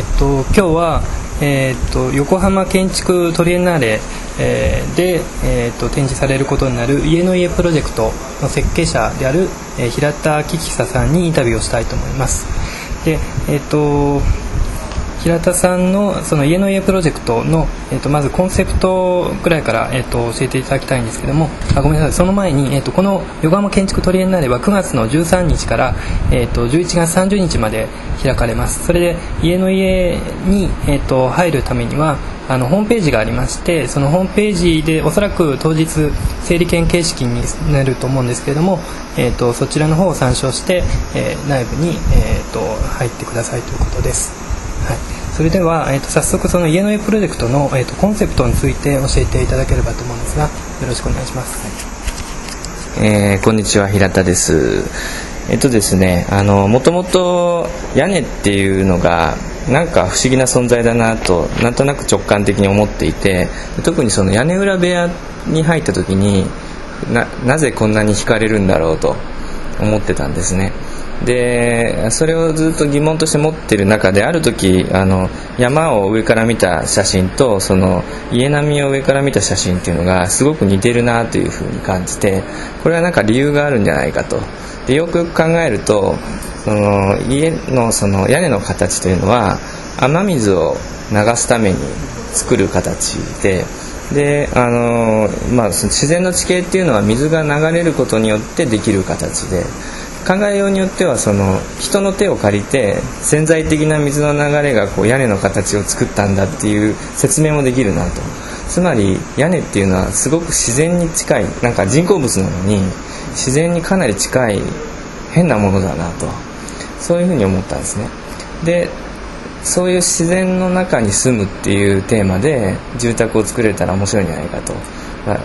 えっと、今日は、えっと、横浜建築トリエンナーレ、えー、で、えっと、展示されることになる家の家プロジェクトの設計者である、え、平田貴久さんにインタビューをしたいと思います。で、えっと平田さんのその家の家プロジェクトの、えー、とまずコンセプトぐらいから、えー、と教えていただきたいんですけどもあごめんなさいその前に、えー、とこの横浜建築トリエンナーレは9月の13日から、えー、と11月30日まで開かれますそれで家の家に、えー、と入るためにはあのホームページがありましてそのホームページでおそらく当日整理券形式になると思うんですけれども、えーと、そちらの方を参照して、えー、内部に、えーと入ってくださいということです。それでは、えーと、早速その家の家プロジェクトの、えーと、コンセプトについて教えていただければと思うんですがよろしくお願いします、はい、えー、こんにちは平田です。えっとですねあのもともと屋根っていうのがなんか不思議な存在だなとなんとなく直感的に思っていて特にその屋根裏部屋に入った時にななぜこんなに惹かれるんだろうと思ってたんですね。でそれをずっと疑問として持ってる中である時あの山を上から見た写真とその家並みを上から見た写真っていうのがすごく似てるなというふうに感じてこれは何か理由があるんじゃないかと。でよくよく考えるとその家のその屋根の形というのは雨水を流すために作る形でであの、まあ、自然の地形っていうのは水が流れることによってできる形で考えようによってはその人の手を借りて潜在的な水の流れがこう屋根の形を作ったんだっていう説明もできるなと。つまり屋根っていうのはすごく自然に近いなんか人工物なのに自然にかなり近い変なものだなと。そういうふうに思ったんですね。でそういう自然の中に住むっていうテーマで住宅を作れたら面白いんじゃないかと。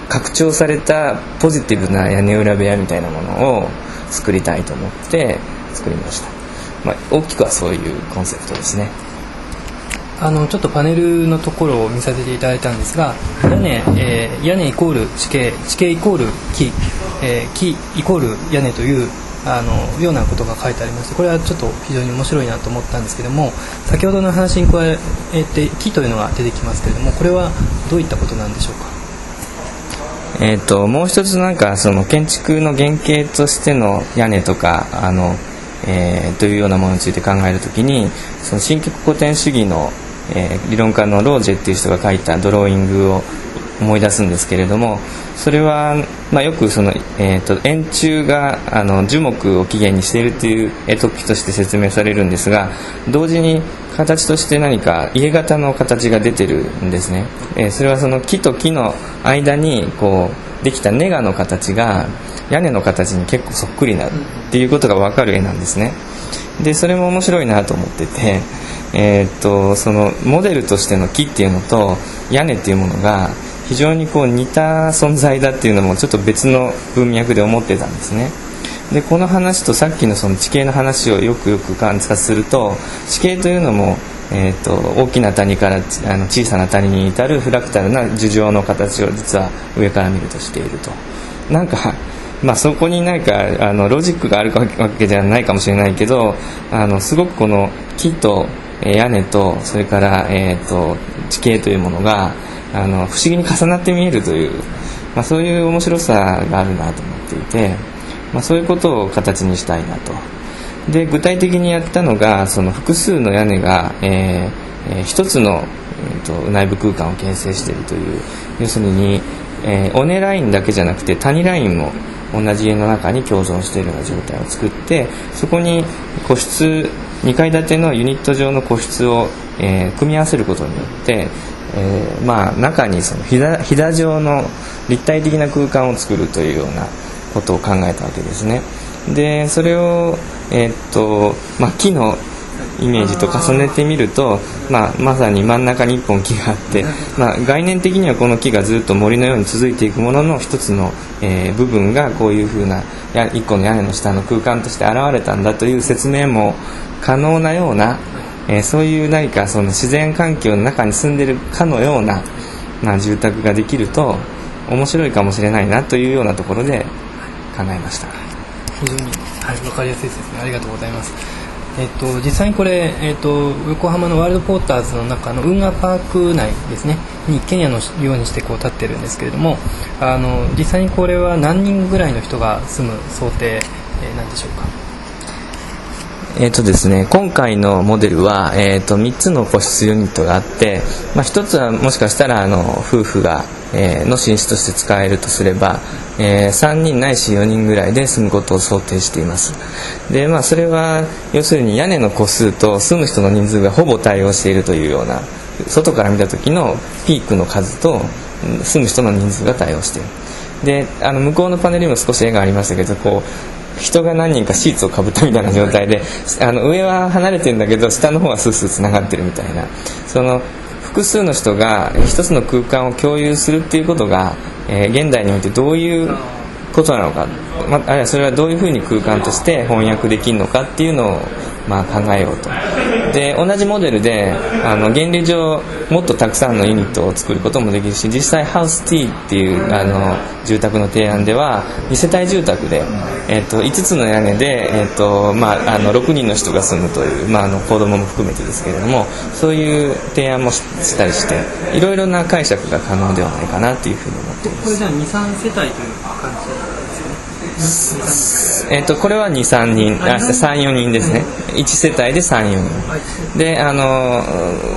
拡張されたポジティブな屋根裏部屋みたいなものを作りたいと思って作りました、まあ、大きくはそういうコンセプトですね。あのちょっとパネルのところを見させていただいたんですが屋根、えー、屋根イコール地形地形イコール木、えー、木イコール屋根というあのようなことが書いてありましてこれはちょっと非常に面白いなと思ったんですけども先ほどの話に加えて木というのが出てきますけれどもこれはどういったことなんでしょうか？えーと、もう一つなんかその建築の原型としての屋根とかあの、えー、というようなものについて考えるときにその新曲古典主義の、えー、理論家のロージェっていう人が書いたドローイングを思い出すんですけれどもそれは、まあ、よくその、えーと、円柱があの樹木を起源にしているという突起として説明されるんですが同時に形として何か家型の形が出てるんですね、えー、それはその木と木の間にこうできたネガの形が屋根の形に結構そっくりなっていうことが分かる絵なんですね。でそれも面白いなと思ってて、えー、っとそのモデルとしての木っていうのと屋根っていうものが非常にこう似た存在だっていうのもちょっと別の文脈で思ってたんですね。でこの話とさっきのその地形の話をよくよく観察すると地形というのも、えーと、大きな谷からあの小さな谷に至るフラクタルな樹状の形を実は上から見るとしていると。なんかまあ、そこに何かあのロジックがあるわけじゃないかもしれないけどあのすごくこの木と屋根とそれから、えーと地形というものがあの不思議に重なって見えるという、まあ、そういう面白さがあるなと思っていて、まあ、そういうことを形にしたいなと。で具体的にやったのがその複数の屋根が、えーえー、一つの、えーと、内部空間を形成しているという要するに、えー、尾根ラインだけじゃなくて谷ラインも同じ家の中に共存しているような状態を作ってそこに個室2階建てのユニット上の個室を、えー、組み合わせることによってえー、まあ、中にそのひだひだ状の立体的な空間を作るというようなことを考えたわけですね。でそれを、えー、っとまあ、木のイメージと重ねてみると、まあ、まさに真ん中に1本木があって、まあ、概念的にはこの木がずっと森のように続いていくものの一つの、えー、部分がこういうふうな1個の屋根の下の空間として現れたんだという説明も可能なようなえー、そういう何かその自然環境の中に住んでるかのような、まあ、住宅ができると面白いかもしれないなというようなところで考えました。非常に、はい、分かりやすいですね。ありがとうございます。えっと、実際にこれ、えっと、横浜のワールドポーターズの中の運河パーク内ですね。に一軒家のようにしてこう建ってるんですけれどもあの実際にこれは何人ぐらいの人が住む想定、えー、なんでしょうか。えーとですね、今回のモデルは、えーと、3つの個室ユニットがあって、まあ、1つはもしかしたらあの夫婦が、えー、の寝室として使えるとすれば、えー、3人ないし4人ぐらいで住むことを想定しています。で、まあ、それは要するに屋根の個数と住む人の人数がほぼ対応しているというような外から見た時のピークの数と住む人の人数が対応している。であの向こうのパネルにも少し絵がありましたけどこう人が何人かシーツをかぶったみたいな状態であの上は離れてるんだけど下の方はスースーつながってるみたいな。その複数の人が一つの空間を共有するっていうことが、えー、現代においてどういうことなのか、まあるいはそれはどういうふうに空間として翻訳できるのかっていうのを、まあ、考えようと。で同じモデルであの原理上もっとたくさんのユニットを作ることもできるし実際ハウス T っていうあの住宅の提案では2世帯住宅で、えーと、5つの屋根で、えーとまあ、あの6人の人が住むという、まあ、あの子供も含めてですけれどもそういう提案もしたりしていろいろな解釈が可能ではないかなというふうに思っています。これじゃあ23世帯という感じえっと、これは23人。34人？ですね。1世帯で34人。であの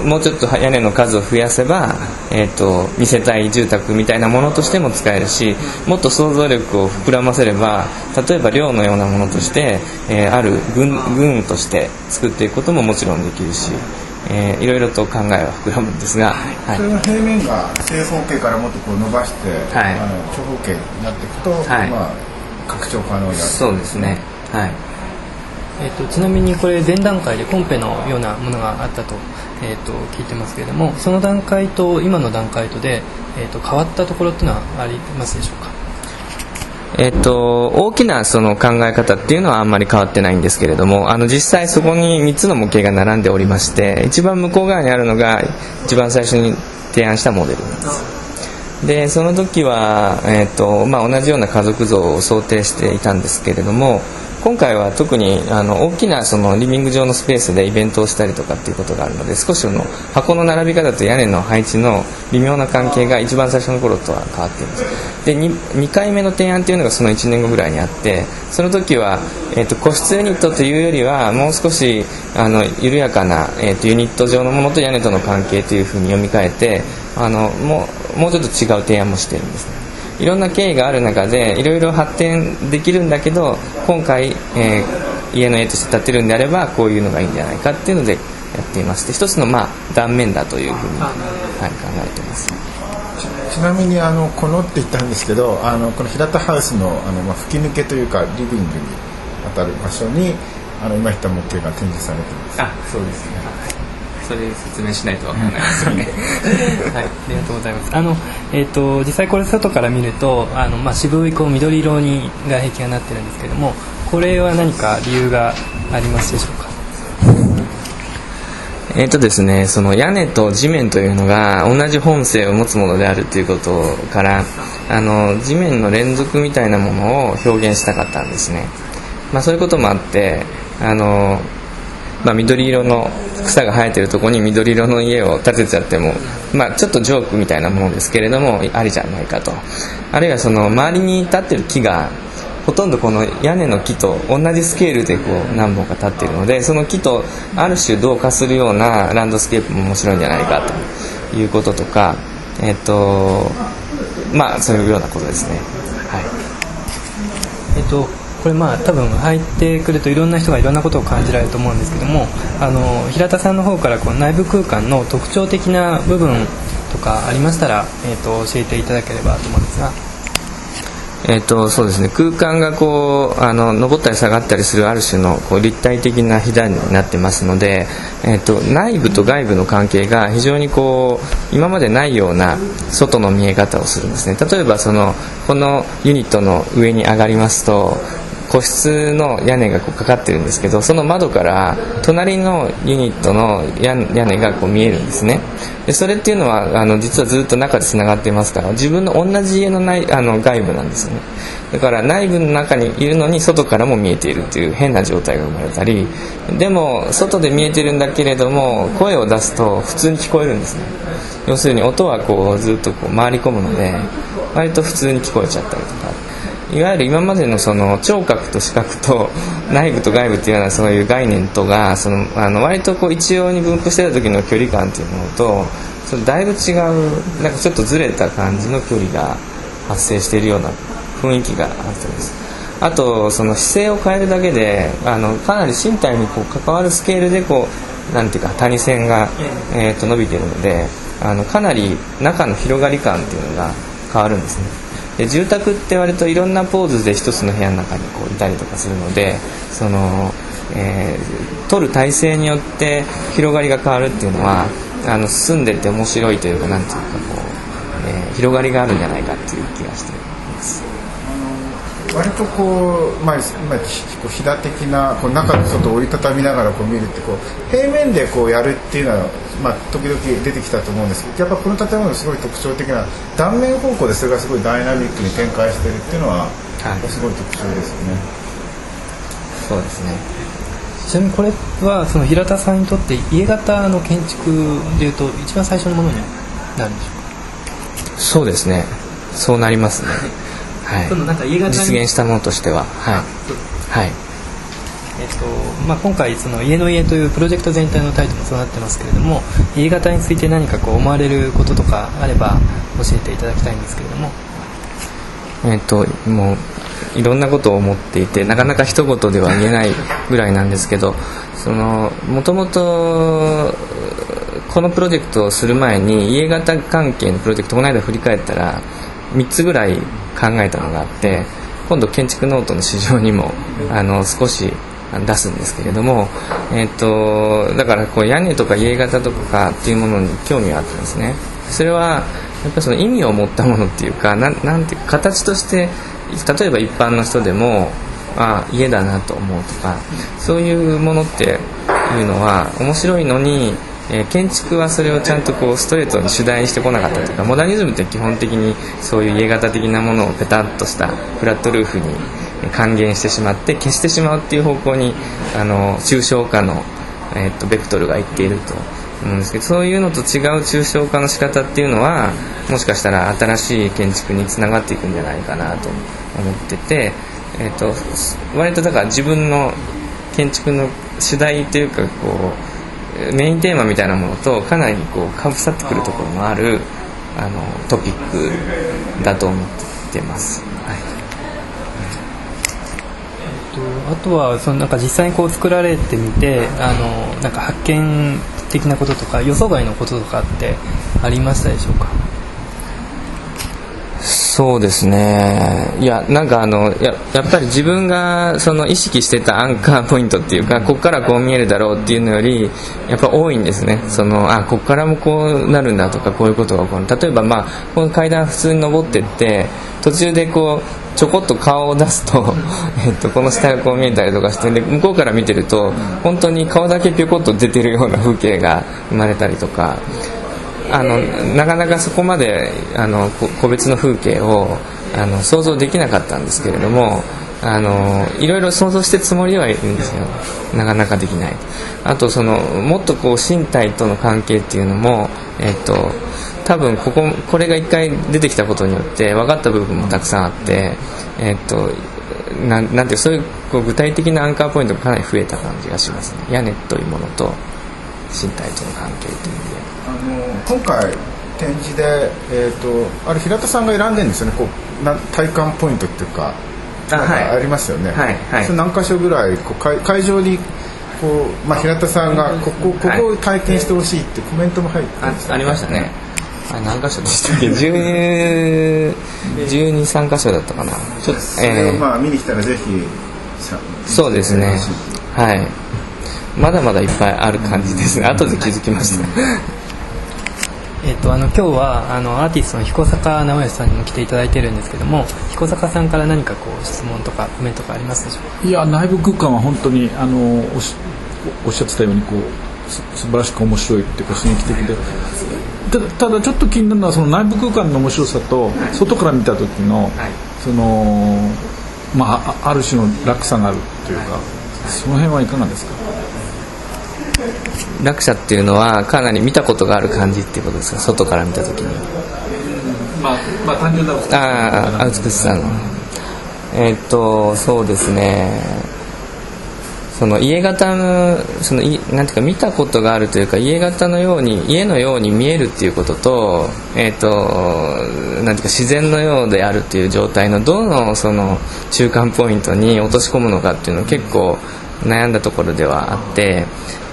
もうちょっと屋根の数を増やせば、えっと、2世帯住宅みたいなものとしても使えるしもっと想像力を膨らませれば例えば寮のようなものとして、えー、ある軍軍として作っていくことももちろんできるし。えー、いろいろと考えは膨らむんですが、はい、それの平面が正方形からもっとこう伸ばして、はい、あの長方形になっていくと、はい、まあ、拡張可能にそうですね。はい。えーと、ちなみにこれ前段階でコンペのようなものがあったと,、えーと、聞いてますけれどもその段階と今の段階とで、えーと、変わったところっていうのはありますでしょうか？えっと、大きなその考え方っていうのはあんまり変わってないんですけれどもあの実際そこに3つの模型が並んでおりまして一番向こう側にあるのが一番最初に提案したモデルなんですでその時は、えーとまあ、同じような家族像を想定していたんですけれども今回は特にあの大きなそのリビング上のスペースでイベントをしたりとかっていうことがあるので少しその箱の並び方と屋根の配置の微妙な関係が一番最初の頃とは変わっています。で 2, 2回目の提案っていうのがその1年後ぐらいにあってその時は、えーと、個室ユニットというよりはもう少しあの緩やかな、えーとユニット上のものと屋根との関係というふうに読み替えてあのもうもうちょっと違う提案もしてるんですね。いろんな経緯がある中でいろいろ発展できるんだけど今回、えー、家の絵として建てるんであればこういうのがいいんじゃないかっていうのでやっていまして一つの、まあ、断面だというふうに、はい、考えてます。ちなみにあのこのって言ったんですけどあのこの平田ハウスのあの、まあ、吹き抜けというかリビングに当たる場所にあの今言った模型が展示されてます。あそうですねそれ説明しないとわからないですよね。はい。ありがとうございます。あの、えーと、実際これ外から見るとあの、まあ、渋いこう緑色に外壁がなってるんですけどもこれは何か理由がありますでしょうか？えーとですね、その屋根と地面というのが同じ本性を持つものであるということからあの地面の連続みたいなものを表現したかったんですね、まあ、そういうこともあってあのまあ、緑色の草が生えてるとこに緑色の家を建てちゃっても、まあ、ちょっとジョークみたいなものですけれどもありじゃないかと。あるいはその周りに立ってる木がほとんどこの屋根の木と同じスケールでこう何本か立っているのでその木とある種同化するようなランドスケープも面白いんじゃないかと。いうこととかえっ、とまあそういうようなことですね。はい。えっ、とこれまあ多分入ってくるといろんな人がいろんなことを感じられると思うんですけどもあの平田さんの方からこう内部空間の特徴的な部分とかありましたら、えーと、教えていただければと思うんですが。えーとそうですね、空間がこうあの上ったり下がったりするある種のこう立体的なひだになってますので、えーと、内部と外部の関係が非常にこう今までないような外の見え方をするんですね例えばそのこのユニットの上に上がりますと個室の屋根がこうかかってるんですけどその窓から隣のユニットの屋根がこう見えるんですね。でそれっていうのはあの実はずっと中でつながっていますから自分の同じ家の内あの外部なんですね。だから内部の中にいるのに外からも見えているっていう変な状態が生まれたりでも外で見えてるんだけれども声を出すと普通に聞こえるんですね。要するに音はこうずっとこう回り込むので割と普通に聞こえちゃったりとか。いわゆる今までのその聴覚と視覚と内部と外部っていうようなそういう概念とがそのあの割とこう一様に分布してた時の距離感っていうものとそれだいぶ違うなんかちょっとずれた感じの距離が発生しているような雰囲気があってです。あとその姿勢を変えるだけであのかなり身体にこう関わるスケールでこうなんていうか谷線が、えー、と伸びてるのであのかなり中の広がり感っていうのが変わるんですね。で住宅って割といろんなポーズで一つの部屋の中にこういたりとかするのでその、えー、取る体勢によって広がりが変わるっていうのはあの住んでて面白いというかなんていうかこう、えー、広がりがあるんじゃないかっていう気がしています。割とこう、まあ、今飛騨的なこう中の外を折りたたみながらこう見るってこう平面でこうやるっていうのは、まあ、時々出てきたと思うんですけどやっぱこの建物すごい特徴的な断面方向でそれがすごいダイナミックに展開してるっていうのは、はい、すごい特徴ですよね。そうですね。ちなみにこれはその平田さんにとって家型の建築でいうと一番最初のものになるんでしょうか？そうですね。そうなりますねはい、なんか実現したものとしては。はい、はい。えっとまあ、今回その「家の家」というプロジェクト全体のタイトルもそうなってますけれども家型について何かこう思われることとかあれば教えていただきたいんですけれども。えっともういろんなことを思っていてなかなか一言では言えないぐらいなんですけどもともとこのプロジェクトをする前に家型関係のプロジェクトこの間振り返ったら3つぐらい考えたのがあって今度建築ノートの誌上にもあの少し出すんですけれども、えーと、だからこう屋根とか家型とかっていうものに興味があったんですね。それはやっぱその意味を持ったものっていうかななんていうか形として例えば一般の人でもあ家だなと思うとかそういうものっていうのは面白いのにえー、建築はそれをちゃんとこうストレートに主題にしてこなかったというかモダニズムって基本的にそういう家型的なものをペタッとしたフラットルーフに還元してしまって消してしまうっていう方向にあの抽象化の、えー、とベクトルがいっていると思うんですけどそういうのと違う抽象化の仕方っていうのはもしかしたら新しい建築につながっていくんじゃないかなと思ってて、えーと割とだから自分の建築の主題というかこうメインテーマみたいなものとかなりこうかぶさってくるところもあるあのトピックだと思ってます。はいあとはそのなんか実際にこう作られてみてあのなんか発見的なこととか予想外のこととかってありましたでしょうか？そうですね。いやなんかあのややっぱり自分がその意識してたアンカーポイントっていうかここからこう見えるだろうっていうのよりやっぱ多いんですね。そのあここからもこうなるんだとかこういうことが起こる。例えばまあこの階段普通に登ってって途中でこうちょこっと顔を出すとえっと、この下がこう見えたりとかしてで向こうから見てると本当に顔だけぴょこっと出てるような風景が生まれたりとかあのなかなかそこまであの個別の風景をあの想像できなかったんですけれどもあのいろいろ想像してつもりはいるんですよ。なかなかできない。あとそのもっとこう身体との関係っていうのも、えっと、多分こここれが1回出てきたことによって分かった部分もたくさんあって、えっと、ななんてそういうこう具体的なアンカーポイントがかなり増えた感じがしますね。屋根というものと。身体との関係という意味で。あの今回展示で、えーと、あれ平田さんが選んでるんですよね。こうな体感ポイントっていうかあありますよね、はいはい、それ何箇所ぐらいこう会会場にこう、まあ、平田さんがここここを体験してほしいってコメントも入ってあありましたね。あ何箇所でしたっけ？12 13箇所だったかな。ちょっと、えー、まあ見に来たらぜひそうですね。はいまだまだいっぱいある感じですね。後で気づきました。えっと、あの今日はあのアーティストの彦坂直義さんにも来ていただいてるんですけども彦坂さんから何かこう質問とかコメントがありますでしょうか？いや内部空間は本当にあのおしおっしゃってたようにこうす素晴らしく面白いっていうか刺激的で。ただただちょっと気になるのはその内部空間の面白さと外から見た時の、そのまああある種の落差があるというか、その辺はいかがですか？落差っていうのはかなり見たことがある感じっていうことですか？外から見た時に。まあ、まあ単純なああ美しさの。えーっとそうですね。その家型のそのいなんていうか見たことがあるというか家型のように家のように見えるっていうことと,、えーっとなんていうか自然のようであるっていう状態のどのその中間ポイントに落とし込むのかっていうのは結構悩んだところではあって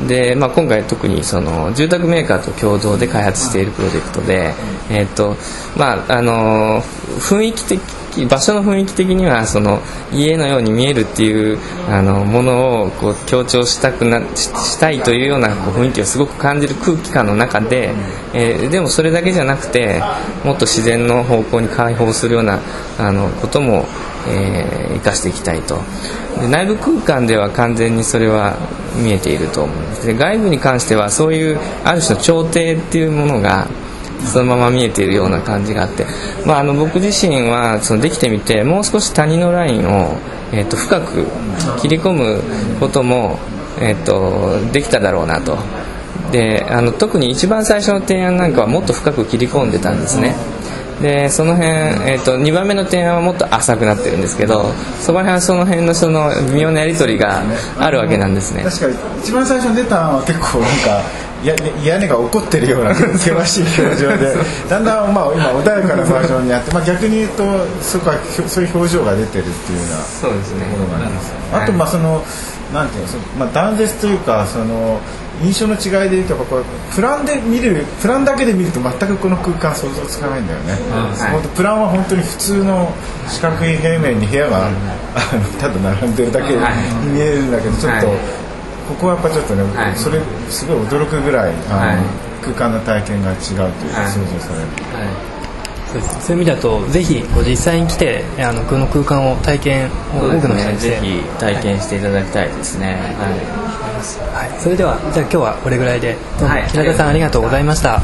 で、まあ、今回特にその住宅メーカーと共同で開発しているプロジェクトで、えーとまあ、あの雰囲気的場所の雰囲気的にはその家のように見えるっていうあのものをこう強調したくなししたいというようなこう雰囲気をすごく感じる空気感の中で、えーでもそれだけじゃなくてもっと自然の方向に開放するようなあのこともえー生かしていきたいと。で内部空間では完全にそれは見えていると思うんです。で外部に関してはそういうある種の調停っていうものがそのまま見えているような感じがあって、まあ、あの僕自身はそのできてみてもう少し谷のラインを、えー、と深く切り込むことも、えー、とできただろうなと。であの特に一番最初の提案なんかはもっと深く切り込んでたんですね。でその辺、えー、と2番目の提案はもっと浅くなってるんですけどそこら辺はその辺のその微妙なやり取りがあるわけなんですね。確かに一番最初に出たのは結構なんかや屋根が怒ってるような 険しい表情でだんだんまあ今穏やかなバージョンになって、まあ、逆に言うとそこはひょそういう表情が出てるっていうようなそうですね。ところがあります。あとまあそのなんていうのその、まあ、断絶というかその印象の違いでいうとこうプランで見るプランだけで見ると全くこの空間想像つかないんだよね、本当プランは本当に普通の四角い平面に部屋が、あのただ並んでるだけに見えるんだけどちょっと、はいここはやっぱちょっとね、はい。それすごい驚くぐらいあの、はい。空間の体験が違うというか、はい。想像される。そうです。そういう意味だとぜひこう実際に来てあのこの空間を体験を多くの人にぜひ体験していただきたいですね、はい。はい、それではじゃあ今日はこれぐらいで。どうもはい。平田さんありがとうございました。